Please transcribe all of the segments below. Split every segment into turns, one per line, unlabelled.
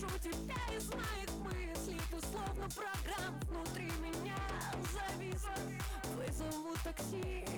выношу тебя из моих мыслей Ты словно программ внутри меня. Зависла Вызову такси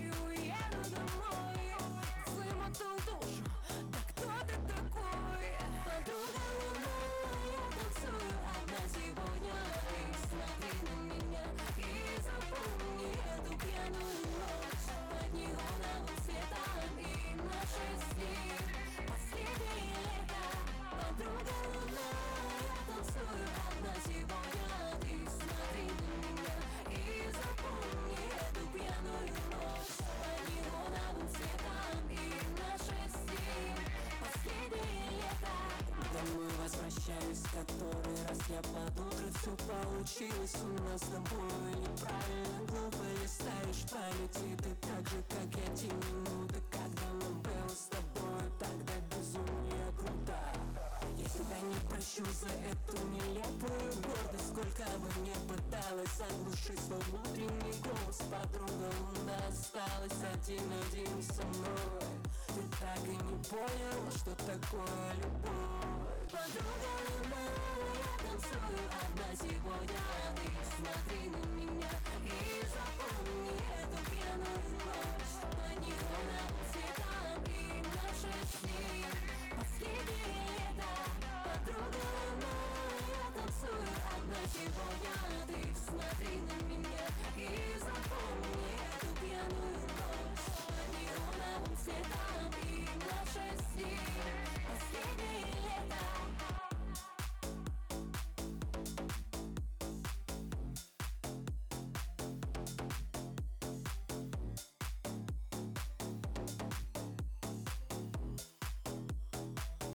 возвращаюсь, который раз я под утро Все получилось у нас с тобой. Неправильно, глупо листаешь памяти Ты так же, как я, те минуты Когда мы было с тобой. Тогда безумие круто. Я себя не прощу за эту нелепую гордость Сколько бы мне пыталась заглушить свой внутренний голос. Подруга луна осталась один-один со мной. Ты так и не понял, что такое любовь
Подруга луна, я танцую одна сегодня